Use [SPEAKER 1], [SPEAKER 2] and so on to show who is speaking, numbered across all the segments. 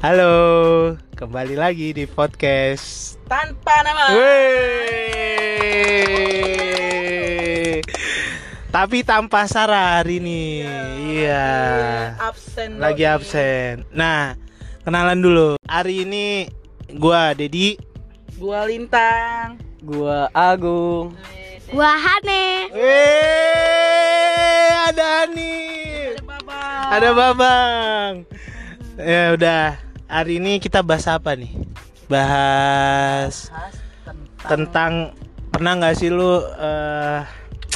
[SPEAKER 1] Halo, kembali lagi di podcast.
[SPEAKER 2] tanpa nama.
[SPEAKER 1] Wey. Tapi tanpa Sarah hari ini. Iya.
[SPEAKER 2] Absen.
[SPEAKER 1] Lagi
[SPEAKER 2] doi.
[SPEAKER 1] absen. Nah, kenalan dulu. Hari ini gua Dedi.
[SPEAKER 2] Gua Lintang.
[SPEAKER 3] Gua Agung.
[SPEAKER 4] Gua Hane.
[SPEAKER 1] Weh, ada nih.
[SPEAKER 2] Ada Baba.
[SPEAKER 1] Ada Babang. Ya udah. Hari ini kita bahas apa nih? Bahas
[SPEAKER 2] Bahas tentang
[SPEAKER 1] tentang pernah nggak sih lu eh,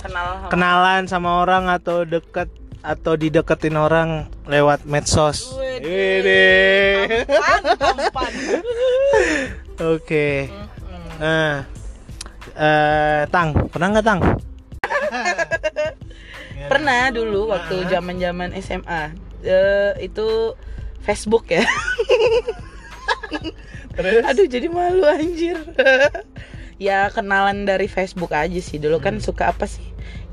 [SPEAKER 2] kenal
[SPEAKER 1] kenalan sama orang atau deket atau dideketin orang lewat medsos?
[SPEAKER 2] Tampan.
[SPEAKER 1] Oke. Nah, eh, Tang, pernah nggak Tang?
[SPEAKER 2] Pernah dulu waktu zaman-zaman SMA. Eh, itu Facebook ya.
[SPEAKER 1] Terus?
[SPEAKER 2] Aduh jadi malu anjir. ya kenalan dari Facebook aja sih. Dulu kan
[SPEAKER 1] Hmm.
[SPEAKER 2] suka apa sih?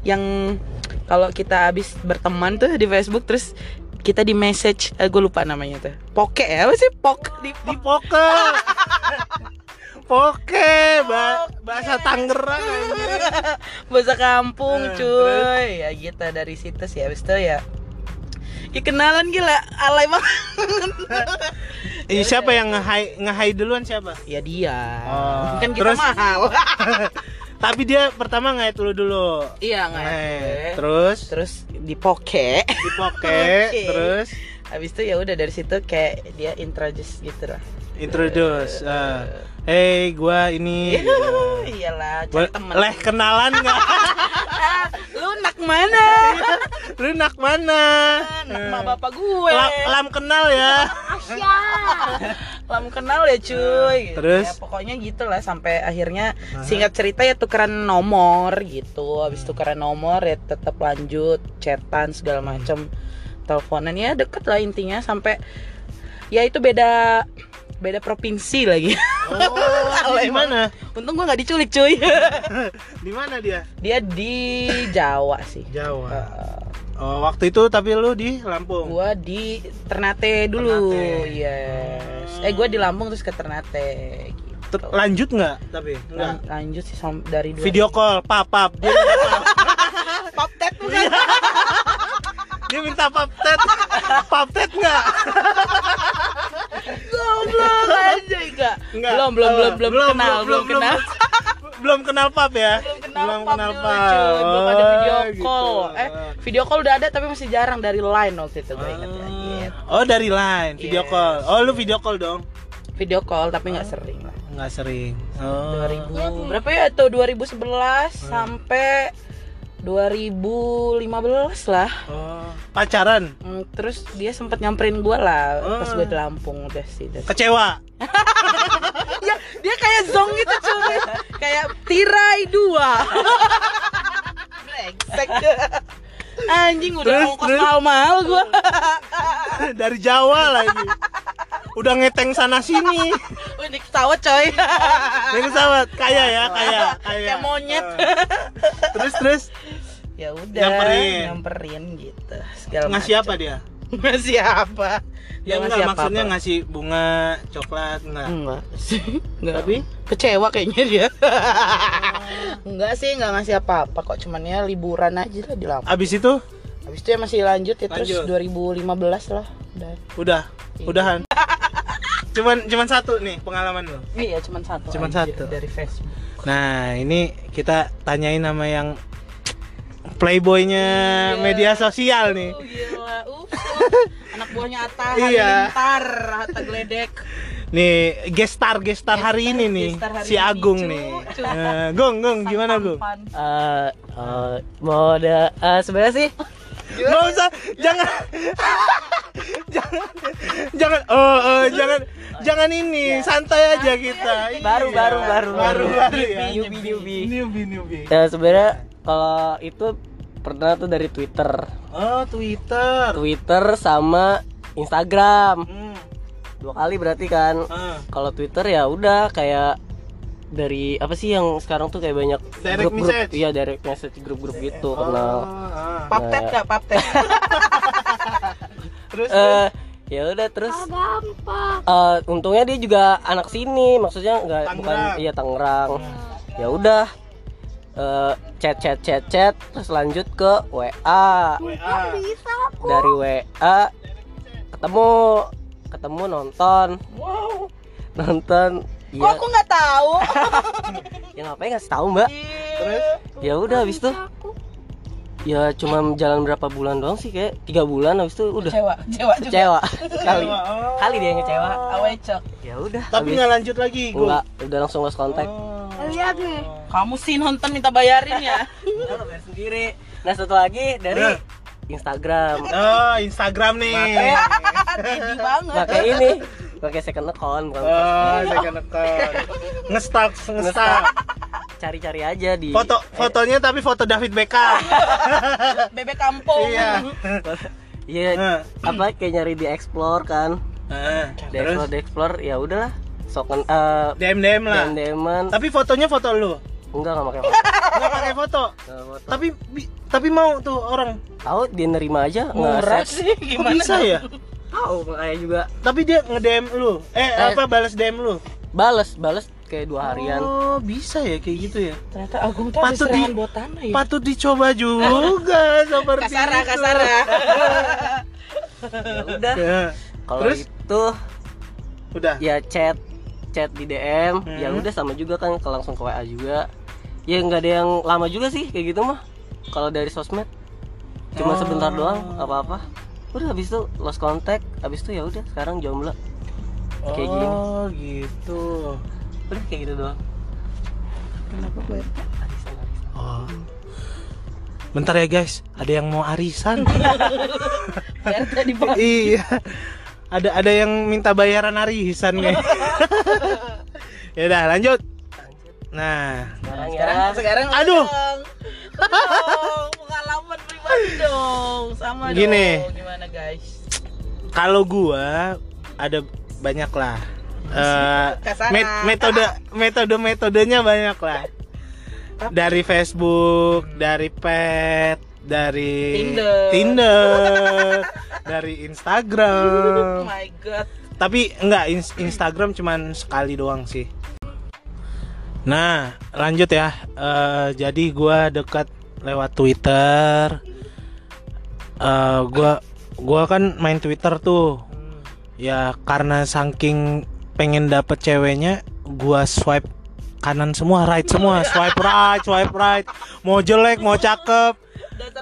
[SPEAKER 2] Yang kalau kita habis berteman tuh di Facebook terus kita di message, eh, gue lupa namanya tuh. Poke ya, apa sih? Pok di
[SPEAKER 1] Di poke. poke, ba- bahasa Tangerang
[SPEAKER 2] bahasa kampung
[SPEAKER 1] Eh,
[SPEAKER 2] cuy. Ya gitu dari situ sih habis itu ya. Ya kenalan gila, alay banget.
[SPEAKER 1] Ini siapa yang nge-high nge-high duluan siapa?
[SPEAKER 2] Ya dia.
[SPEAKER 1] Oh,
[SPEAKER 2] kan kita
[SPEAKER 1] terus?
[SPEAKER 2] mahal.
[SPEAKER 1] Tapi dia pertama nge lu dulu.
[SPEAKER 2] iya?
[SPEAKER 1] Eh, terus
[SPEAKER 2] Terus di poke.
[SPEAKER 1] di poke,
[SPEAKER 2] Oke.
[SPEAKER 1] terus
[SPEAKER 2] Habis itu ya udah dari situ kayak dia introduce gitu lah.
[SPEAKER 1] Introduce. eh, hey, gua ini.
[SPEAKER 2] Iyalah,
[SPEAKER 1] Gua-
[SPEAKER 2] cari temen.
[SPEAKER 1] Leh kenalan nggak?
[SPEAKER 2] Lu nak mana?
[SPEAKER 1] Lu nak mana?
[SPEAKER 2] nak mak bapak gue.
[SPEAKER 1] Lam, lam kenal ya.
[SPEAKER 4] Asya.
[SPEAKER 2] Lam kenal ya cuy.
[SPEAKER 1] Terus?
[SPEAKER 2] Ya, pokoknya gitu lah sampai akhirnya singkat cerita ya tukeran nomor gitu. Habis tukeran nomor ya tetap lanjut chatan segala macam. Teleponan ya deket lah intinya sampai ya itu beda beda provinsi lagi.
[SPEAKER 1] Oh, di mana?
[SPEAKER 2] Untung gua nggak diculik cuy.
[SPEAKER 1] Di mana dia?
[SPEAKER 2] Dia di Jawa sih.
[SPEAKER 1] Jawa.
[SPEAKER 2] Uh,
[SPEAKER 1] Oh, waktu itu tapi lu di Lampung.
[SPEAKER 2] gua di Ternate dulu.
[SPEAKER 1] Ternate.
[SPEAKER 2] Yes. Eh gua di Lampung terus ke Ternate gitu.
[SPEAKER 1] Lanjut nggak tapi? Enggak.
[SPEAKER 2] Lan- lanjut sih dari dua
[SPEAKER 1] Video call, pap pap. Dia pap.
[SPEAKER 2] tet bukan?
[SPEAKER 1] Dia minta pap tet. Pap tet nggak?
[SPEAKER 2] Goblok aja enggak.
[SPEAKER 1] Enggak.
[SPEAKER 2] Belum belum
[SPEAKER 1] Oh,
[SPEAKER 2] belum belum kenal, belum, kenal.
[SPEAKER 1] belum kenal pap ya?
[SPEAKER 2] belum kenal
[SPEAKER 1] pap.
[SPEAKER 2] Belum ada video
[SPEAKER 1] Oh,
[SPEAKER 2] call.
[SPEAKER 1] gitu.
[SPEAKER 2] Eh, video call udah ada tapi masih jarang dari line waktu itu gue ingat ya. Gitu.
[SPEAKER 1] Oh dari line, video
[SPEAKER 2] Yes.
[SPEAKER 1] call. Oh lu video call dong?
[SPEAKER 2] Video call tapi nggak sering lah.
[SPEAKER 1] Nggak sering. Oh.
[SPEAKER 2] 2000 berapa ya tuh 2011 sampai 2015 lah.
[SPEAKER 1] Oh. Pacaran?
[SPEAKER 2] Hmm, terus dia sempat nyamperin gua lah pas
[SPEAKER 1] Oh.
[SPEAKER 2] gue di Lampung udah sih. udah.
[SPEAKER 1] Kecewa?
[SPEAKER 2] ya, dia kayak zong gitu cuy. kayak tirai dua. Anjing udah
[SPEAKER 1] Terus,
[SPEAKER 2] ongkos mahal-mahal gua.
[SPEAKER 1] dari Jawa lagi. Udah ngeteng sana sini.
[SPEAKER 2] Wih, naik pesawat coy.
[SPEAKER 1] Naik pesawat kaya ya, kaya, kaya.
[SPEAKER 2] Kayak monyet.
[SPEAKER 1] Terus terus
[SPEAKER 2] ya udah
[SPEAKER 1] Nyamperin.
[SPEAKER 2] nyamperin gitu. Segala
[SPEAKER 1] ngasih
[SPEAKER 2] macam.
[SPEAKER 1] apa dia?
[SPEAKER 2] Ngasih apa?
[SPEAKER 1] Ya
[SPEAKER 2] Dia
[SPEAKER 1] enggak
[SPEAKER 2] ngasih
[SPEAKER 1] maksudnya
[SPEAKER 2] apa-apa.
[SPEAKER 1] ngasih bunga, coklat enggak.
[SPEAKER 2] Enggak sih. Enggak.
[SPEAKER 1] Tapi
[SPEAKER 2] kecewa kayaknya dia. enggak sih, enggak ngasih apa-apa kok, cuman ya liburan aja lah di Lampung.
[SPEAKER 1] abis itu
[SPEAKER 2] Habis itu ya masih lanjut ya terus
[SPEAKER 1] Lanjut.
[SPEAKER 2] 2015 lah. Udah.
[SPEAKER 1] udah,
[SPEAKER 2] Iya.
[SPEAKER 1] udahan. cuman cuman satu nih pengalaman lo.
[SPEAKER 2] Iya, cuman satu.
[SPEAKER 1] Cuman
[SPEAKER 2] aja
[SPEAKER 1] satu.
[SPEAKER 2] dari Facebook.
[SPEAKER 1] Nah, ini kita tanyain sama yang playboynya
[SPEAKER 2] Iya.
[SPEAKER 1] media sosial nih.
[SPEAKER 2] Oh, gila. Uh, anak buahnya Atta
[SPEAKER 1] Iya.
[SPEAKER 2] Halilintar, Hatta Gledek.
[SPEAKER 1] Nih, gestar gestar hari ini nih
[SPEAKER 2] hari
[SPEAKER 1] si
[SPEAKER 2] ini,
[SPEAKER 1] Agung
[SPEAKER 2] cu,
[SPEAKER 1] nih.
[SPEAKER 2] cu.
[SPEAKER 1] Eh, Gong, Gong, gimana?
[SPEAKER 2] Tampan.
[SPEAKER 3] Eh, eh, mau ada eh, sebenarnya sih
[SPEAKER 1] Gak usah, jangan, jangan, jangan, oh, oh, jangan, jangan ini, santai aja kita.
[SPEAKER 3] Baru,
[SPEAKER 1] Iya.
[SPEAKER 3] baru, baru,
[SPEAKER 1] baru,
[SPEAKER 3] baru.
[SPEAKER 1] baru ya.
[SPEAKER 3] Newbie, newbie.
[SPEAKER 1] newbie, newbie.
[SPEAKER 3] ya sebenarnya kalau itu pernah tuh dari Twitter,
[SPEAKER 1] Oh, Twitter.
[SPEAKER 3] Twitter sama Instagram
[SPEAKER 1] Hmm.
[SPEAKER 3] dua kali berarti kan.
[SPEAKER 1] ah.
[SPEAKER 3] Kalau Twitter ya udah kayak dari apa sih yang sekarang tuh kayak banyak
[SPEAKER 1] Direct
[SPEAKER 3] grup-grup
[SPEAKER 1] message?
[SPEAKER 3] iya direct message grup-grup gitu kenal
[SPEAKER 1] ah.
[SPEAKER 2] Paptet
[SPEAKER 3] Nah.
[SPEAKER 2] nggak paptet?
[SPEAKER 1] Terus,
[SPEAKER 3] eh ya udah terus
[SPEAKER 4] gampang.
[SPEAKER 3] eh, untungnya dia juga anak sini maksudnya nggak bukan iya Tangerang ya udah eh, chat chat chat chat. Terus lanjut ke WA
[SPEAKER 1] WA.
[SPEAKER 4] Bisa aku.
[SPEAKER 3] dari WA ketemu. Ketemu nonton.
[SPEAKER 2] Wow.
[SPEAKER 3] nonton.
[SPEAKER 2] Kok
[SPEAKER 3] ya
[SPEAKER 2] aku nggak tahu?
[SPEAKER 3] ya ngapain ngasih tahu mbak?
[SPEAKER 1] Terus?
[SPEAKER 3] Ya udah habis itu. Ya cuma jalan berapa bulan doang sih kayak tiga bulan habis itu udah.
[SPEAKER 2] Kecewa, kecewa juga.
[SPEAKER 3] kecewa. Kali
[SPEAKER 1] Oh.
[SPEAKER 3] kali dia yang kecewa.
[SPEAKER 2] Awet cok.
[SPEAKER 3] ya udah
[SPEAKER 1] Tapi nggak lanjut lagi gue.
[SPEAKER 3] enggak udah langsung lost kontak
[SPEAKER 4] Lihat nih.
[SPEAKER 2] Kamu sih nonton minta bayarin ya?
[SPEAKER 3] Udah, lo bayar sendiri nah satu lagi dari
[SPEAKER 1] Nah.
[SPEAKER 3] Instagram
[SPEAKER 1] Oh, Instagram nih.
[SPEAKER 2] Tinggi banget.
[SPEAKER 3] pakai ini pakai second account bukan
[SPEAKER 1] Oh, second account. Ngestak, ngestak.
[SPEAKER 3] cari-cari aja di
[SPEAKER 1] Foto fotonya tapi foto David Beckham.
[SPEAKER 2] Bebek kampung.
[SPEAKER 1] Iya.
[SPEAKER 3] iya
[SPEAKER 1] Nah.
[SPEAKER 3] apa kayak nyari di explore kan
[SPEAKER 1] Nah,
[SPEAKER 3] di explore di explore ya udahlah sok eh
[SPEAKER 1] DM DM lah.
[SPEAKER 3] DM DMan
[SPEAKER 1] Tapi fotonya foto lu.
[SPEAKER 3] enggak nggak pakai foto
[SPEAKER 1] Enggak pakai foto.
[SPEAKER 3] Nggak foto.
[SPEAKER 1] Tapi bi- tapi mau tuh orang.
[SPEAKER 3] tahu dia nerima aja nggak
[SPEAKER 2] sih
[SPEAKER 1] Kok
[SPEAKER 2] gimana?
[SPEAKER 1] bisa ya?
[SPEAKER 3] tahu makanya juga
[SPEAKER 1] Tapi dia nge-DM lu. Eh, apa balas DM lu?
[SPEAKER 3] bales bales kayak dua harian
[SPEAKER 1] Oh, bisa ya kayak gitu ya.
[SPEAKER 2] Ternyata Agung tuh
[SPEAKER 1] Patut di-
[SPEAKER 2] buat tanah ya.
[SPEAKER 1] Patut dicoba juga seperti
[SPEAKER 2] Kasara,
[SPEAKER 1] itu.
[SPEAKER 2] kasara.
[SPEAKER 3] ya udah
[SPEAKER 1] Ya.
[SPEAKER 3] kalau itu
[SPEAKER 1] Udah.
[SPEAKER 3] ya chat chat di DM
[SPEAKER 1] Hmm.
[SPEAKER 3] ya udah sama juga kan kalau langsung ke WA juga ya nggak ada yang lama juga sih kayak gitu mah kalau dari sosmed cuma
[SPEAKER 1] Oh.
[SPEAKER 3] sebentar doang apa apa udah habis itu lost contact habis itu ya udah sekarang jomblo kayak gini.
[SPEAKER 1] Oh, gitu.
[SPEAKER 3] udah kayak gitu doang
[SPEAKER 2] Kenapa gue?
[SPEAKER 3] arisan arisan
[SPEAKER 1] Oh. Bentar ya guys, ada yang mau arisan. Iya. Ada ada yang minta bayaran arisan nih. ya udah lanjut. Nah,
[SPEAKER 3] sekarang ya
[SPEAKER 2] Sekarang, sekarang
[SPEAKER 1] Aduh.
[SPEAKER 2] dong. Pengalaman pribadi dong. Sama
[SPEAKER 1] Gini.
[SPEAKER 2] dong. Gimana guys?
[SPEAKER 1] kalau gua ada banyak lah. Eh,
[SPEAKER 2] Kasara.
[SPEAKER 1] met- metode metode metodenya banyak lah. Dari Facebook, dari pet, dari
[SPEAKER 2] Tinder.
[SPEAKER 1] Tinder, dari
[SPEAKER 2] Oh
[SPEAKER 1] Instagram.
[SPEAKER 2] my god.
[SPEAKER 1] Tapi enggak ins- Instagram cuman sekali doang sih. Nah, lanjut ya. Eh, jadi gua dekat lewat Twitter. Eh, gua gua kan main Twitter tuh. Ya karena saking pengen dapet ceweknya, gua swipe kanan semua, right semua, swipe right, swipe right. Mau jelek, mau cakep,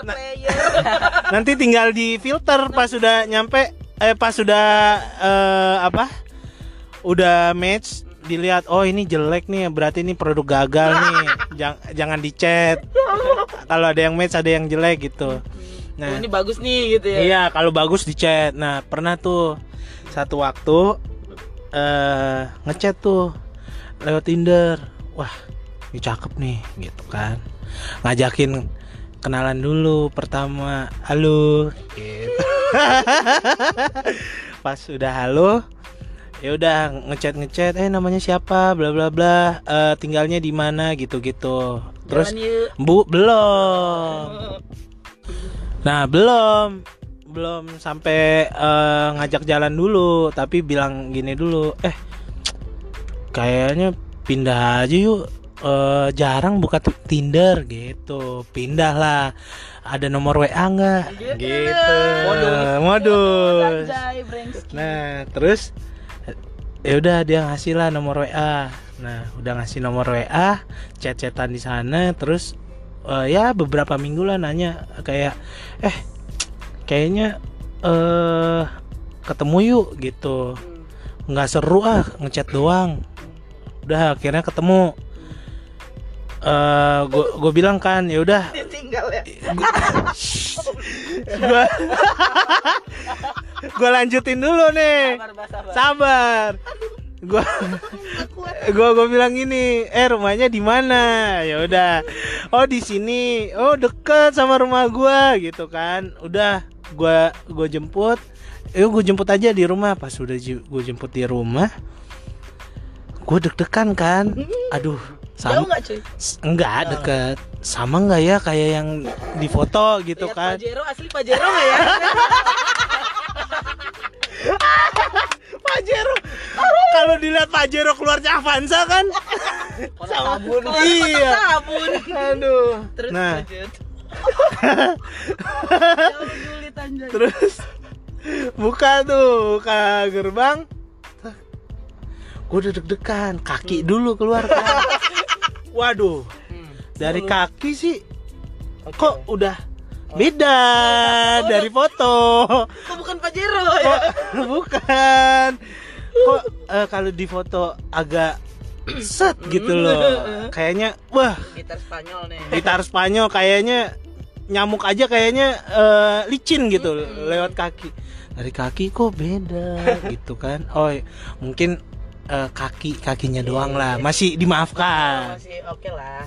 [SPEAKER 2] player.
[SPEAKER 1] nanti tinggal di filter pas sudah nyampe eh pas sudah eh, apa? Udah match dilihat oh ini jelek nih berarti ini produk gagal nih. Jang- jangan dicet kalau ada yang match ada yang jelek gitu.
[SPEAKER 2] Oh,
[SPEAKER 1] nah.
[SPEAKER 2] ini bagus nih gitu ya.
[SPEAKER 1] iya kalau bagus dicet nah pernah tuh satu waktu eh ngechat tuh lewat Tinder. Wah ini cakep nih gitu kan. Ngajakin kenalan dulu pertama halo gitu. Pas udah halo ya udah ngechat ngechat eh namanya siapa? Bla bla bla Eh, tinggalnya di mana? Gitu gitu terus bu belum. Nah belum. Belum sampai eh, ngajak jalan dulu tapi bilang gini dulu eh kayaknya pindah aja yuk Eh, jarang buka Tinder gitu pindah lah ada nomor WA nggak
[SPEAKER 2] Gitu.
[SPEAKER 1] gitu
[SPEAKER 2] Modus.
[SPEAKER 1] Nah, terus ya udah dia ngasih lah nomor WA. Nah, udah ngasih nomor WA, chat-chatan di sana, terus eh, ya beberapa minggu lah nanya kayak eh kayaknya eh ketemu yuk gitu. nggak seru ah ngechat doang. Udah akhirnya ketemu. Eh gue gue bilang kan ya udah.
[SPEAKER 2] Ditinggal ya.
[SPEAKER 1] gua gua lanjutin dulu nih.
[SPEAKER 3] Sabar sabar.
[SPEAKER 1] Sabar. Gua gua gua bilang gini eh rumahnya di mana? Ya udah. Oh di sini. Oh deket sama rumah gua. Gitu kan. Udah gua gua jemput. Yuk gua jemput aja di rumah. Pas udah gua jemput di rumah gua deg-degan kan. Aduh
[SPEAKER 2] Jauh
[SPEAKER 1] sama
[SPEAKER 2] cuy?
[SPEAKER 1] Enggak deket. Sama nggak ya kayak yang di foto gitu
[SPEAKER 2] Lihat
[SPEAKER 1] kan?
[SPEAKER 2] Pajero asli Pajero nggak ya?
[SPEAKER 1] dilihat Pajero keluarnya Avanza kan?
[SPEAKER 3] Sabun
[SPEAKER 1] iya.
[SPEAKER 2] Sabun
[SPEAKER 1] aduh.
[SPEAKER 2] Terus
[SPEAKER 1] nah.
[SPEAKER 2] Lanjut
[SPEAKER 1] terus. Buka tuh buka gerbang gue udah deg-degan kaki dulu keluar kan waduh.
[SPEAKER 3] Hmm.
[SPEAKER 1] dari kaki sih
[SPEAKER 2] Oke.
[SPEAKER 1] kok udah beda dari foto?
[SPEAKER 2] Kok bukan Pajero ya?
[SPEAKER 1] Kok bukan? Kok eh, kalau di foto agak set gitu loh. Kayaknya wah.
[SPEAKER 2] Gitar Spanyol nih.
[SPEAKER 1] Gitar Spanyol kayaknya nyamuk aja kayaknya eh, licin gitu lewat kaki. Dari kaki kok beda gitu kan? Oh mungkin eh, kaki kakinya doang lah. Masih
[SPEAKER 2] Oh,
[SPEAKER 1] dimaafkan
[SPEAKER 2] masih oke lah.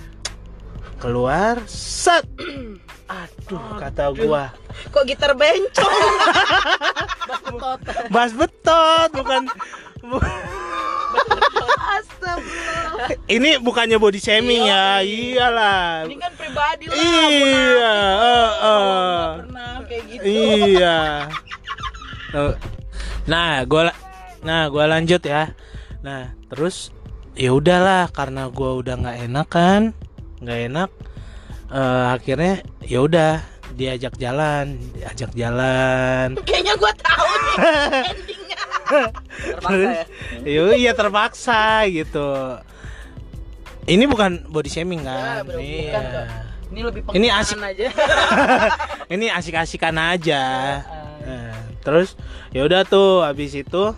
[SPEAKER 1] Keluar set. Aduh kata gua.
[SPEAKER 2] Kok gitar bencong?
[SPEAKER 1] Bas betot. Bukan bu-
[SPEAKER 2] Astagfirullah.
[SPEAKER 1] Ini bukannya body shaming ya? Iyalah.
[SPEAKER 2] Ini kan pribadi lah
[SPEAKER 1] iya
[SPEAKER 2] Nggak
[SPEAKER 1] eh.
[SPEAKER 2] pernah kayak gitu.
[SPEAKER 1] Iya. Nah gua la- nah gua lanjut ya nah terus ya udahlah karena gua udah nggak enak kan nggak enak eh, akhirnya ya udah diajak jalan diajak jalan.
[SPEAKER 2] Kayaknya gua tahu nih endingnya.
[SPEAKER 3] Terpaksa ya?
[SPEAKER 1] Yo, iya terpaksa gitu. Ini bukan body shaming
[SPEAKER 2] Ya,
[SPEAKER 1] kan
[SPEAKER 2] bro,
[SPEAKER 1] Iya.
[SPEAKER 2] bukan, ini lebih
[SPEAKER 1] Ini asik.
[SPEAKER 2] aja.
[SPEAKER 1] Ini asik-asikan aja. Nah, terus ya udah tuh habis itu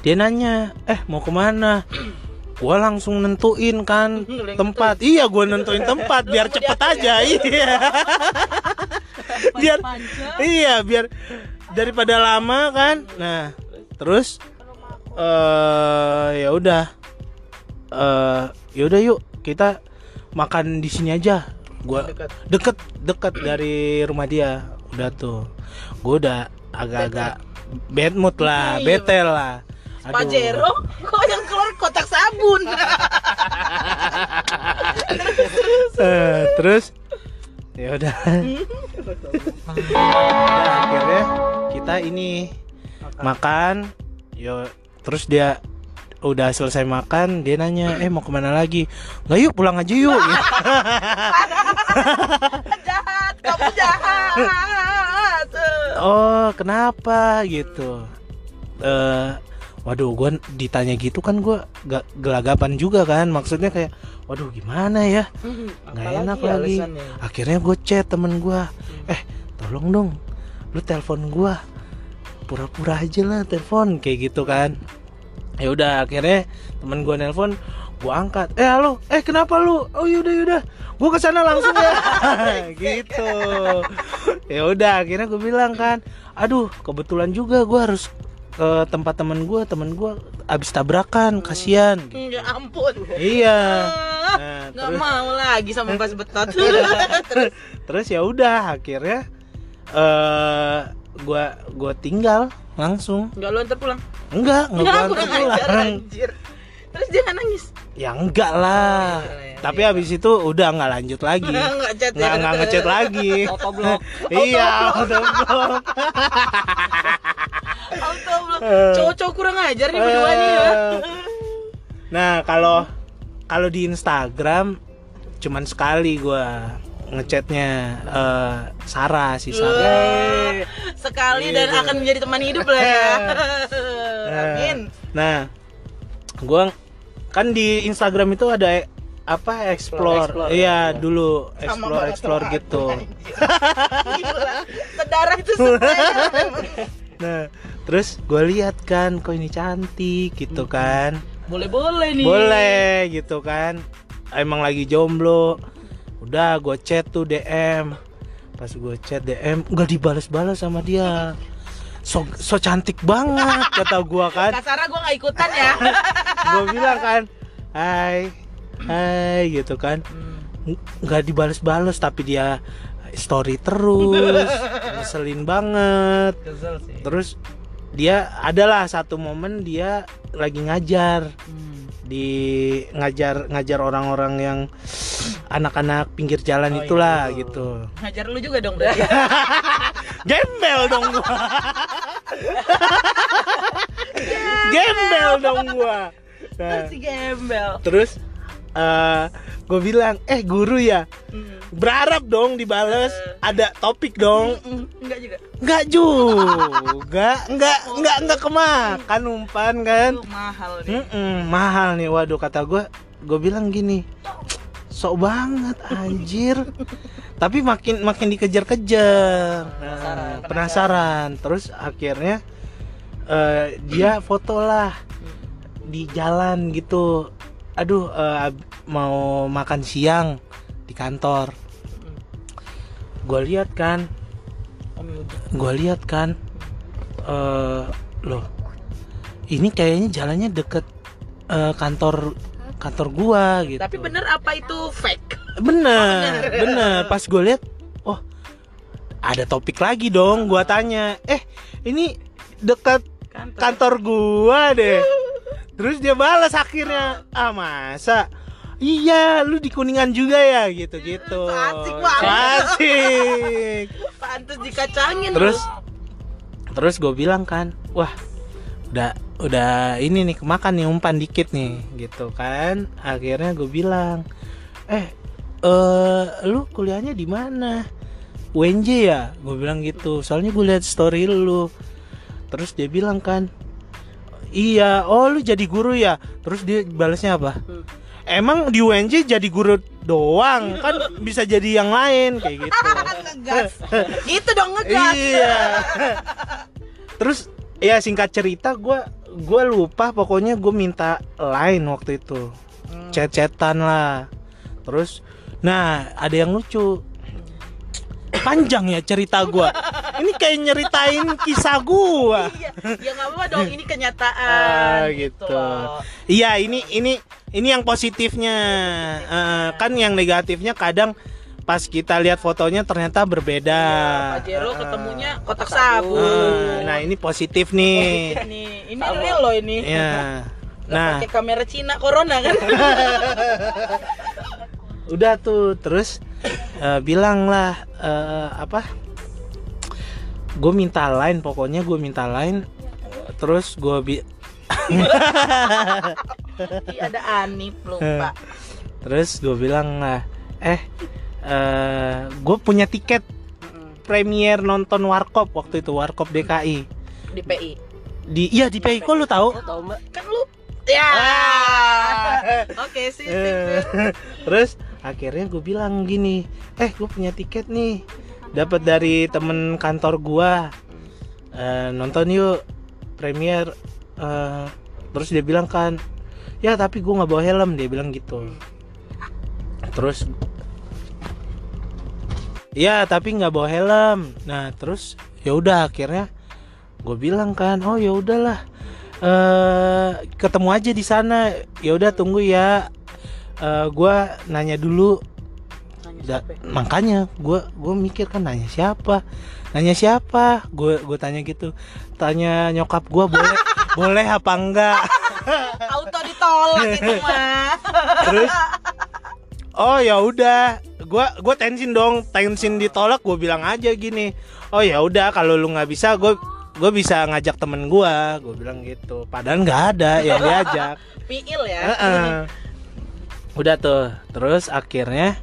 [SPEAKER 1] dia nanya eh mau ke mana? Gua langsung nentuin kan tempat. iya gua nentuin tempat biar cepet aja iya. Biar iya biar daripada lama kan. Nah terus eh ya udah. Eh ya udah yuk kita makan di sini aja. Gua deket. deket dari rumah dia. Udah tuh. Gua udah agak-agak bad mood lah
[SPEAKER 2] Iya.
[SPEAKER 1] bete. lah Aduh.
[SPEAKER 2] Pajero? Kok yang keluar kotak sabun?
[SPEAKER 1] Eh, terus? Ya udah. Udah, akhirnya kita ini makan. yo terus dia udah selesai makan dia nanya eh mau ke mana lagi? Nggak yuk pulang aja yuk.
[SPEAKER 2] Jahat kamu jahat.
[SPEAKER 1] Oh kenapa? Gitu. Eh waduh gue ditanya gitu kan gue gak gelagapan juga kan. Maksudnya kayak waduh gimana ya? Nggak
[SPEAKER 2] Apalagi
[SPEAKER 1] enak lagi.
[SPEAKER 2] alasannya?
[SPEAKER 1] akhirnya gue chat temen gue eh tolong dong lu telepon gue pura-pura aja lah telepon kayak gitu kan. Ya udah akhirnya temen gue nelpon gue angkat eh halo eh kenapa lu? Oh yaudah yaudah gue ke sana langsung ya. Gitu. Ya udah akhirnya gue bilang kan aduh kebetulan juga gue harus ke tempat temen gue temen gue abis tabrakan kasihan.
[SPEAKER 2] Ya ampun.
[SPEAKER 1] Iya.
[SPEAKER 2] Ah,
[SPEAKER 1] Nah,
[SPEAKER 2] nggak
[SPEAKER 1] terus-
[SPEAKER 2] mau lagi sama pas betot.
[SPEAKER 1] Terus? Ya udah akhirnya eh gua gua tinggal langsung.
[SPEAKER 2] Nggak lu antar pulang?
[SPEAKER 1] Enggak enggak
[SPEAKER 2] nggak
[SPEAKER 1] gua antar pulang.
[SPEAKER 2] anjir. Terus dia nangis?
[SPEAKER 1] Ya enggak lah.
[SPEAKER 2] Iya, iya,
[SPEAKER 1] tapi habis itu udah nggak lanjut lagi.
[SPEAKER 2] Nggak
[SPEAKER 1] nggak nggak ngechat lagi.
[SPEAKER 3] Autoblok.
[SPEAKER 1] iya autoblok
[SPEAKER 2] auto blok
[SPEAKER 1] Eh.
[SPEAKER 2] cowok-cowok kurang ajar nih berduanya ya.
[SPEAKER 1] Nah kalau kalau di Instagram cuman sekali gua ngechatnya eh, Sarah si Sarah.
[SPEAKER 2] Eh, sekali dan
[SPEAKER 1] Gitu.
[SPEAKER 2] akan menjadi teman hidup lah ya. Amin.
[SPEAKER 1] Nah, gua kan di Instagram itu ada e- apa explore,
[SPEAKER 3] Explore,
[SPEAKER 1] iya
[SPEAKER 3] ya.
[SPEAKER 1] dulu explore explore
[SPEAKER 2] sama
[SPEAKER 1] gitu.
[SPEAKER 2] Gila, sedarah itu sebenarnya.
[SPEAKER 1] Nah, terus gue lihat kan, kok ini cantik gitu kan,
[SPEAKER 2] boleh boleh nih.
[SPEAKER 1] Boleh gitu kan. Emang lagi jomblo, udah gue chat tuh DM, pas gue chat DM nggak dibales-balas sama dia. So, so cantik banget kata gua kan.
[SPEAKER 2] kasara gue nggak ikutan ya.
[SPEAKER 1] Gue bilang kan hai hai gitu kan. Ng- nggak dibales-bales tapi dia story terus. Ngeselin banget.
[SPEAKER 2] Kesel sih.
[SPEAKER 1] Terus dia adalah satu momen dia lagi ngajar. Di ngajar ngajar orang-orang yang anak-anak pinggir jalan
[SPEAKER 2] Oh,
[SPEAKER 1] itulah
[SPEAKER 2] iya.
[SPEAKER 1] gitu.
[SPEAKER 2] Ngajar lu juga dong berarti.
[SPEAKER 1] Gembel dong gua. Gembel. Gua. Nah,
[SPEAKER 2] si gembel.
[SPEAKER 1] Terus eh gue bilang eh guru ya
[SPEAKER 2] Mm.
[SPEAKER 1] berharap dong dibales ada topik dong
[SPEAKER 2] Mm, enggak juga
[SPEAKER 1] Enggak juga, enggak enggak enggak kemakan umpan kan.
[SPEAKER 2] Mahal nih
[SPEAKER 1] Mm-mm, mahal nih, waduh kata gue, gue bilang gini, sok banget anjir. Tapi makin makin dikejar-kejar, Nah, penasaran. Terus akhirnya eh, dia foto lah di jalan gitu. Aduh, ab- mau makan siang di kantor. Gue lihat kan, gue lihat kan. Eh loh ini kayaknya jalannya deket eh, kantor kantor gua gitu.
[SPEAKER 2] Tapi bener apa itu fake?
[SPEAKER 1] Bener bener. pas gue lihat oh ada topik lagi dong gua tanya. Eh ini dekat
[SPEAKER 2] Kantor.
[SPEAKER 1] kantor gua deh terus dia balas akhirnya ah masa Iya, lu di kuningan juga ya, gitu-gitu.
[SPEAKER 2] Asik banget.
[SPEAKER 1] Asik.
[SPEAKER 2] pantes dikacangin
[SPEAKER 1] terus
[SPEAKER 2] lu.
[SPEAKER 1] terus gue bilang kan wah udah udah ini nih kemakan nih umpan dikit nih gitu kan akhirnya gue bilang eh eh lu kuliahnya di mana UNJ ya gue bilang gitu soalnya gue lihat story lu terus dia bilang kan iya. Oh lu jadi guru ya? Terus dia balasnya apa? Emang di UNJ jadi guru doang? Kan bisa jadi yang lain kayak gitu.
[SPEAKER 2] Ngegas. Itu dong ngegas.
[SPEAKER 1] Iya. Terus ya singkat cerita gue gue lupa pokoknya gue minta line waktu itu.
[SPEAKER 2] Hmm.
[SPEAKER 1] chat-chatan lah. Terus nah ada yang lucu. Panjang ya cerita gue ini kayak nyeritain kisah gue
[SPEAKER 2] iya. Ya nggak apa-apa dong ini kenyataan
[SPEAKER 1] Ah, gitu.
[SPEAKER 2] loh.
[SPEAKER 1] iya ini ini ini yang positifnya. Eh, kan yang negatifnya kadang pas kita lihat fotonya ternyata berbeda.
[SPEAKER 2] Pak Jero
[SPEAKER 1] Eh,
[SPEAKER 2] ketemunya kotak
[SPEAKER 3] kotak
[SPEAKER 2] sabun
[SPEAKER 1] eh, nah ini positif nih.
[SPEAKER 2] Ini ini real loh ini.
[SPEAKER 1] Ya nah.
[SPEAKER 2] pakai kamera Cina corona kan?
[SPEAKER 1] Udah tuh terus eh, bilang lah eh, apa gue minta line pokoknya gue minta line terus gue bi
[SPEAKER 2] ada Anip lupa.
[SPEAKER 1] Terus gue bilang eh eh gue punya tiket premier nonton warkop waktu itu warkop DKI
[SPEAKER 2] di PI
[SPEAKER 1] di iya di PI kok lu tahu?
[SPEAKER 3] Tau mbak?
[SPEAKER 2] kan lu ya!
[SPEAKER 1] Ah.
[SPEAKER 2] oke sih
[SPEAKER 1] Eh, terus akhirnya gue bilang gini eh gue punya tiket nih dapat dari temen kantor gua. Eh, nonton yuk premier. Eh, terus dia bilang kan ya tapi gue nggak bawa helm dia bilang gitu. Terus ya tapi nggak bawa helm. Nah terus ya udah akhirnya gue bilang kan oh ya udahlah eh ketemu aja di sana. Ya udah tunggu ya. Eh gue nanya dulu Da-
[SPEAKER 2] ya?
[SPEAKER 1] makanya gue gue mikir kan nanya siapa? Nanya siapa? Gue gue tanya gitu. Tanya nyokap gue boleh boleh apa enggak?
[SPEAKER 2] Auto ditolak itu mah.
[SPEAKER 1] Terus oh ya udah. Gue gue tensin dong. Tensin ditolak gue bilang aja gini. Oh ya udah kalau lu nggak bisa gue gue bisa ngajak temen gue gue bilang gitu. Padahal nggak ada yang diajak.
[SPEAKER 2] Piil ya.
[SPEAKER 1] Heeh. udah tuh. Terus akhirnya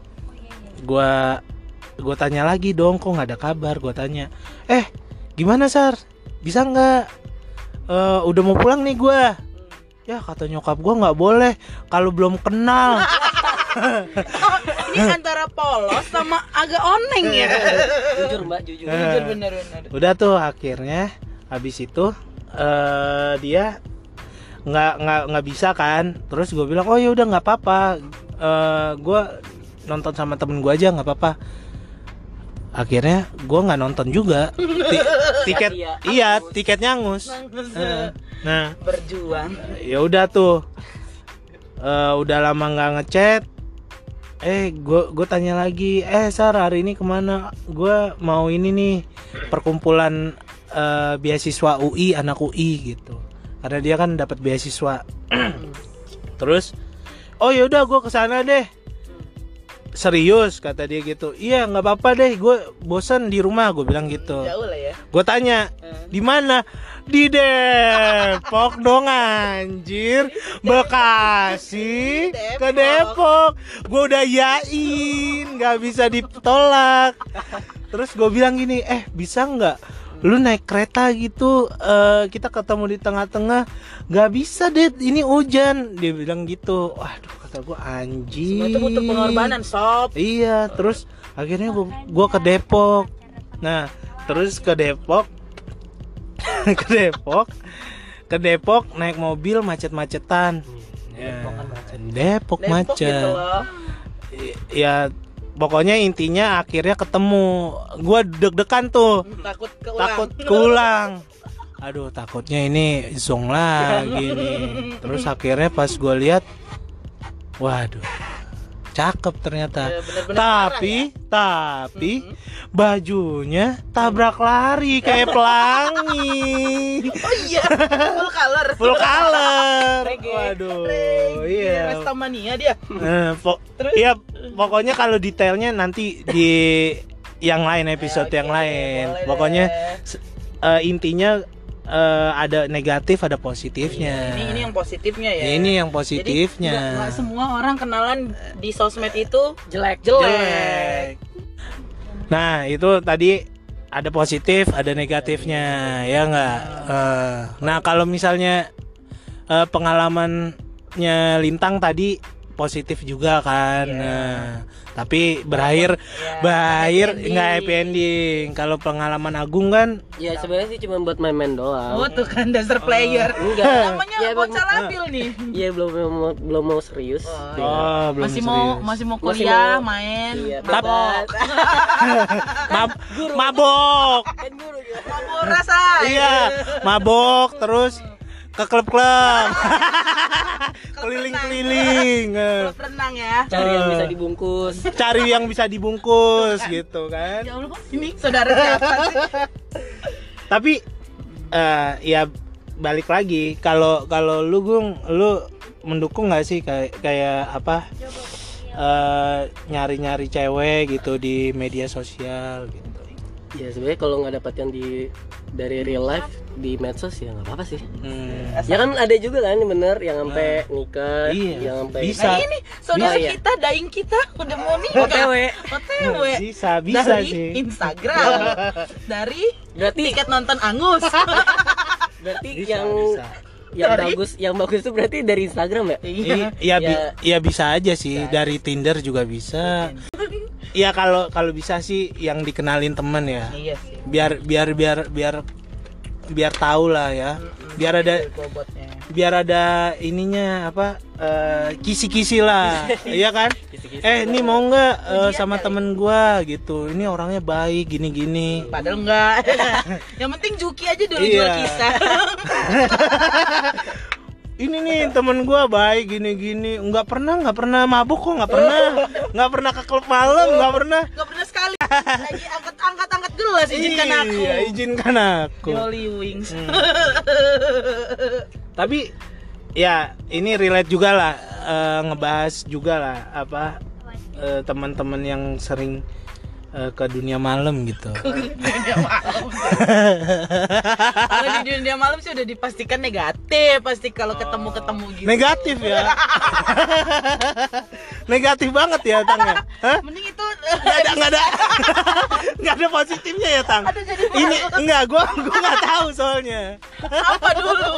[SPEAKER 1] gua gua tanya lagi dong kok nggak ada kabar? Gua tanya eh gimana sar? Bisa nggak? Eh, udah mau pulang nih gua. Ya kata nyokap gua nggak boleh kalau belum kenal.
[SPEAKER 2] Ini antara polos sama agak oneng ya?
[SPEAKER 3] Jujur mbak, jujur.
[SPEAKER 2] jujur bener bener.
[SPEAKER 1] udah tuh akhirnya habis itu eh dia nggak nggak nggak bisa kan? Terus gue bilang oh ya udah nggak apa-apa. Eh gue nonton sama temen gue aja nggak apa-apa. Akhirnya gue nggak nonton juga. Ti- tiket
[SPEAKER 3] Iya.
[SPEAKER 1] iya tiketnya angus. Nah.
[SPEAKER 2] Berjuang.
[SPEAKER 1] Ya udah tuh. Eh, udah lama nggak ngechat. Eh gue gue tanya lagi eh sar hari ini ke mana? Gue mau ini nih perkumpulan eh, beasiswa UI anak UI gitu. Karena dia kan dapat beasiswa. Terus oh ya udah gue ke sana deh serius? kata dia gitu. Iya nggak apa-apa deh gue bosan di rumah gue bilang gitu.
[SPEAKER 2] Jauh lah ya.
[SPEAKER 1] gue tanya di mana? Di Depok dong anjir. Bekasi ke Depok. Gue udah yain nggak bisa ditolak. Terus gue bilang gini eh bisa nggak lu naik kereta gitu? Eh, kita ketemu di tengah-tengah. Nggak bisa deh ini hujan. Dia bilang gitu. Waduh kata gue anjing
[SPEAKER 2] Semua itu butuh pengorbanan, sob.
[SPEAKER 1] Iya, terus akhirnya gua ke Depok. Nah, terus ke Depok, ke Depok, ke Depok naik mobil macet-macetan. Ya, Depok
[SPEAKER 2] Depok gitu
[SPEAKER 1] macet.
[SPEAKER 2] loh.
[SPEAKER 1] I- Ya, pokoknya intinya akhirnya ketemu. Gua deg-degan tuh,
[SPEAKER 2] Takut keulang.
[SPEAKER 1] takut keulang. Aduh, takutnya ini zong lagi nih. Terus akhirnya pas gua lihat, waduh, cakep ternyata.
[SPEAKER 2] Ya, bener-bener
[SPEAKER 1] tapi tapi bajunya tabrak lari kayak pelangi.
[SPEAKER 2] Oh iya, full color.
[SPEAKER 1] full color. Waduh iya.
[SPEAKER 2] Restamania dia.
[SPEAKER 1] Eh, po- iya pokoknya kalau detailnya nanti di yang lain episode
[SPEAKER 2] Oke,
[SPEAKER 1] yang lain.
[SPEAKER 2] boleh
[SPEAKER 1] pokoknya eh, intinya eh, ada negatif ada positifnya
[SPEAKER 2] Ini ini yang positifnya ya.
[SPEAKER 1] ini yang
[SPEAKER 2] Jadi
[SPEAKER 1] positifnya
[SPEAKER 2] nggak- nggak semua orang kenalan di sosmed itu
[SPEAKER 3] jelek
[SPEAKER 2] jelek.
[SPEAKER 1] jelek. Nah itu tadi ada positif, ada negatifnya, ya nggak. Eh, nah kalau misalnya eh, pengalamannya Lintang tadi positif juga kan. Nah, tapi berakhir
[SPEAKER 2] Ya,
[SPEAKER 1] berakhir nggak happy ending. Kalau pengalaman Agung kan,
[SPEAKER 3] ya sebenarnya sih cuma buat main-main doang
[SPEAKER 2] Oh tuh kan dasar player.
[SPEAKER 3] enggak
[SPEAKER 2] Namanya
[SPEAKER 3] Ya,
[SPEAKER 2] bocah labil nih.
[SPEAKER 3] Iya belum mau belum mau serius
[SPEAKER 2] Oh,
[SPEAKER 3] Iya.
[SPEAKER 1] oh belum
[SPEAKER 2] masih mau
[SPEAKER 1] serius.
[SPEAKER 2] masih mau
[SPEAKER 3] Masih
[SPEAKER 2] kuliah,
[SPEAKER 3] mau-
[SPEAKER 2] main,
[SPEAKER 3] Iya,
[SPEAKER 2] mabok.
[SPEAKER 1] Mab- mabok,
[SPEAKER 3] kan guru juga
[SPEAKER 2] Mabok rasa.
[SPEAKER 1] iya, mabok terus ke klub-klub, keliling-keliling. eh.
[SPEAKER 2] Klub renang ya.
[SPEAKER 3] cari yang
[SPEAKER 1] Eh.
[SPEAKER 3] bisa dibungkus
[SPEAKER 1] cari yang bisa dibungkus gitu kan
[SPEAKER 2] Ya Allah, ini saudara siapa sih?
[SPEAKER 1] tapi eh ya balik lagi kalau kalau lu gung lu mendukung nggak sih kayak kayak apa eh nyari-nyari cewek gitu di media sosial gitu
[SPEAKER 3] ya sebenarnya kalau nggak dapat yang di dari real life di medsos ya nggak apa-apa sih
[SPEAKER 1] Hmm,
[SPEAKER 3] ya kan ada juga kan yang bener yang sampai nikah
[SPEAKER 1] Iya,
[SPEAKER 3] yang sampai
[SPEAKER 1] bisa.
[SPEAKER 2] Nah ini saudara
[SPEAKER 3] Bisa, iya.
[SPEAKER 2] kita, daing kita udah mau nikah.
[SPEAKER 3] OTW
[SPEAKER 2] OTW.
[SPEAKER 1] bisa bisa
[SPEAKER 2] dari
[SPEAKER 1] sih
[SPEAKER 2] Instagram, dari
[SPEAKER 3] berarti
[SPEAKER 2] tiket nonton Angus.
[SPEAKER 3] berarti
[SPEAKER 1] Bisa,
[SPEAKER 3] yang
[SPEAKER 1] bisa.
[SPEAKER 3] yang
[SPEAKER 2] Dari-
[SPEAKER 3] bagus yang bagus itu berarti dari Instagram ya
[SPEAKER 2] Iya.
[SPEAKER 1] I- ya, bi-
[SPEAKER 3] Ya.
[SPEAKER 1] ya bisa aja sih dari Tinder juga bisa ya kalau kalau bisa sih yang dikenalin temen ya.
[SPEAKER 2] Iya sih.
[SPEAKER 1] biar biar biar biar biar tahu lah ya. Biar ada biar ada ininya apa eh, kisi-kisi lah. Iya kan? Eh ini mau nggak eh, sama temen gua gitu. Ini orangnya baik gini-gini.
[SPEAKER 2] Padahal enggak. Yang penting Juki aja dulu jual
[SPEAKER 1] Iya.
[SPEAKER 2] kisah.
[SPEAKER 1] ini nih temen gua baik gini-gini nggak pernah nggak pernah mabuk kok nggak pernah nggak pernah ke klub malam nggak pernah
[SPEAKER 2] Enggak pernah sekali. Lagi angkat-angkat angkat gelas izinkan aku.
[SPEAKER 1] iya izinkan aku
[SPEAKER 2] Jolly Wings.
[SPEAKER 1] tapi ya ini relate juga lah eh, ngebahas juga lah apa eh, teman-teman yang sering eh, ke dunia malam gitu.
[SPEAKER 2] Dunia malam. kalau di dunia malam sih udah dipastikan negatif pasti kalau ketemu-ketemu gitu.
[SPEAKER 1] negatif ya? Negatif banget ya tang ya? Hah?
[SPEAKER 2] Mending itu
[SPEAKER 1] nggak ada nggak ada. Nggak ada positifnya ya tang?
[SPEAKER 2] Aduh, jadi
[SPEAKER 1] ini enggak gua gua nggak tahu soalnya.
[SPEAKER 2] Apa dulu?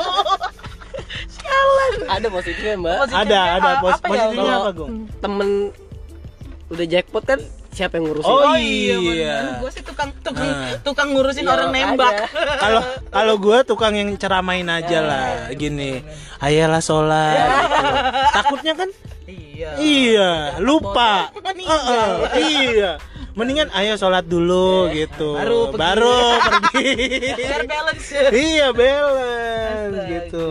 [SPEAKER 2] Sialan.
[SPEAKER 3] ada positifnya mbak.
[SPEAKER 2] Positifnya
[SPEAKER 1] ada ada.
[SPEAKER 2] apa-
[SPEAKER 1] pos
[SPEAKER 2] apa ya,
[SPEAKER 1] positifnya
[SPEAKER 3] Kalau
[SPEAKER 1] apa gua
[SPEAKER 3] temen udah jackpot kan siapa yang ngurusin
[SPEAKER 1] Oh,
[SPEAKER 2] iya.
[SPEAKER 1] iya.
[SPEAKER 2] Gue sih tukang tukang
[SPEAKER 1] Nah.
[SPEAKER 2] tukang ngurusin
[SPEAKER 3] Iya,
[SPEAKER 2] orang nembak.
[SPEAKER 1] kalau kalau gue tukang yang ceramain aja lah gini ayolah sholat gitu. takutnya kan
[SPEAKER 2] Iya.
[SPEAKER 1] iya lupa
[SPEAKER 2] Meninggal.
[SPEAKER 1] Heeh, iya mendingan ayo sholat dulu gitu
[SPEAKER 2] baru pergi.
[SPEAKER 1] baru pergi
[SPEAKER 2] Biar balance.
[SPEAKER 1] iya balance gitu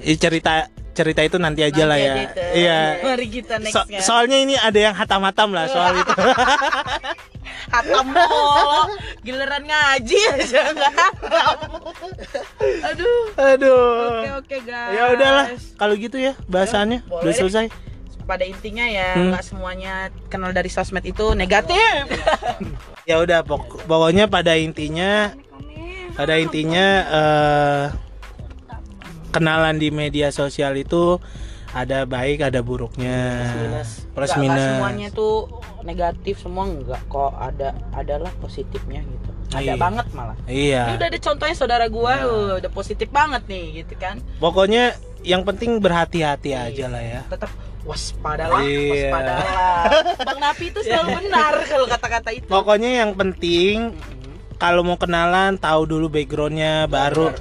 [SPEAKER 1] Ih, cerita cerita itu nanti aja lah ya
[SPEAKER 2] aja
[SPEAKER 1] iya
[SPEAKER 2] Mari kita
[SPEAKER 1] So-
[SPEAKER 2] nextnya.
[SPEAKER 1] soalnya ini ada yang hatam-hatam lah soal itu
[SPEAKER 2] Hatam. Giliran ngaji aja enggak hatam. Aduh.
[SPEAKER 1] aduh
[SPEAKER 2] Oke oke guys.
[SPEAKER 1] ya udahlah kalau gitu ya bahasannya
[SPEAKER 2] Boleh
[SPEAKER 1] udah
[SPEAKER 2] deh.
[SPEAKER 1] selesai
[SPEAKER 2] pada intinya ya
[SPEAKER 1] Hmm.
[SPEAKER 2] nggak semuanya kenal dari sosmed itu negatif
[SPEAKER 1] Ya udah pok- pokoknya pada intinya pada intinya eh, kenalan di media sosial itu ada baik ada buruknya.
[SPEAKER 3] minus.
[SPEAKER 1] Plus
[SPEAKER 2] Nggak- nggak
[SPEAKER 1] minus.
[SPEAKER 2] semuanya tuh negatif semua enggak kok ada adalah positifnya gitu ada
[SPEAKER 1] Iya.
[SPEAKER 2] banget malah
[SPEAKER 1] Iya.
[SPEAKER 2] ini udah ada contohnya saudara gua uh, udah positif banget nih gitu kan
[SPEAKER 1] Pokoknya yang penting berhati-hati aja lah ya.
[SPEAKER 2] tetap waspadalah
[SPEAKER 1] Iya.
[SPEAKER 2] waspadalah bang Napi itu selalu benar kalau kata-kata itu
[SPEAKER 1] Pokoknya yang penting kalau mau kenalan tahu dulu backgroundnya baru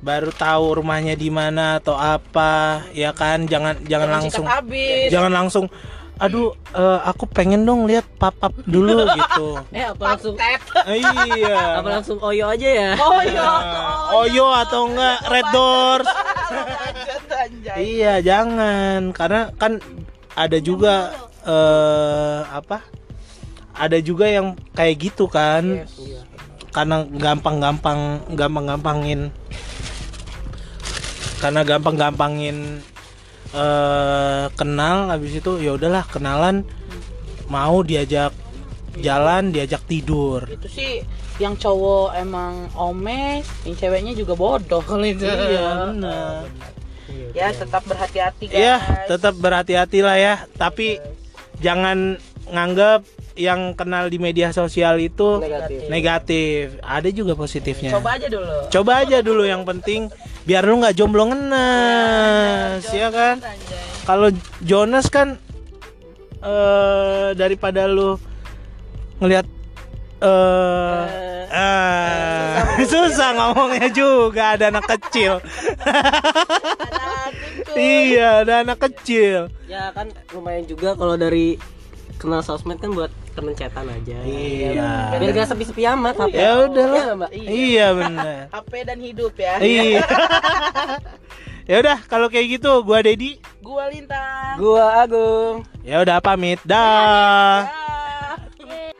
[SPEAKER 1] baru tahu rumahnya di mana atau apa ya kan? Jangan jangan
[SPEAKER 2] Jangan
[SPEAKER 1] langsung
[SPEAKER 2] habis.
[SPEAKER 1] jangan langsung aduh eh, aku pengen dong lihat papap dulu gitu.
[SPEAKER 3] Eh apa langsung?
[SPEAKER 2] Tet.
[SPEAKER 1] iya.
[SPEAKER 3] Apa langsung oyo aja ya?
[SPEAKER 2] oh iya.
[SPEAKER 1] Oyo. Atau enggak Red Doors.
[SPEAKER 2] Lanjut, anjay.
[SPEAKER 1] iya jangan. Karena kan ada juga eh apa? Ada juga yang kayak gitu kan.
[SPEAKER 2] Yes. Iya.
[SPEAKER 1] Karena gampang-gampang gampang-gampangin karena gampang-gampangin eh kenal habis itu ya udahlah kenalan mau diajak jalan diajak tidur.
[SPEAKER 2] Itu sih yang cowok emang omes yang ceweknya juga bodoh kalau itu.
[SPEAKER 1] Iya benar.
[SPEAKER 2] ya tetap berhati-hati guys.
[SPEAKER 1] ya tetap berhati-hati lah ya. Tapi jangan nganggap yang kenal di media sosial itu
[SPEAKER 3] Negatif.
[SPEAKER 1] negatif. Ada juga positifnya.
[SPEAKER 2] Coba aja dulu.
[SPEAKER 1] Coba aja dulu yang penting biar lu nggak jomblo ngenes ya kan?
[SPEAKER 2] Anjay.
[SPEAKER 1] kalau Jonas kan eh daripada lu ngelihat eh ah, susah ngomongnya juga ada anak kecil. Iya ada anak kecil.
[SPEAKER 3] Ya kan lumayan juga kalau dari kenal sosmed kan buat temen cetan aja.
[SPEAKER 1] iya
[SPEAKER 3] Biar gak sepi-sepi amat. HP.
[SPEAKER 1] ya udahlah
[SPEAKER 3] Iya, Mbak.
[SPEAKER 1] iya benar
[SPEAKER 2] HP dan hidup ya
[SPEAKER 1] iya ya udah kalau kayak gitu gua Dedi
[SPEAKER 2] gua lintang
[SPEAKER 3] Gua Agung.
[SPEAKER 1] ya udah pamit dah
[SPEAKER 2] Ya.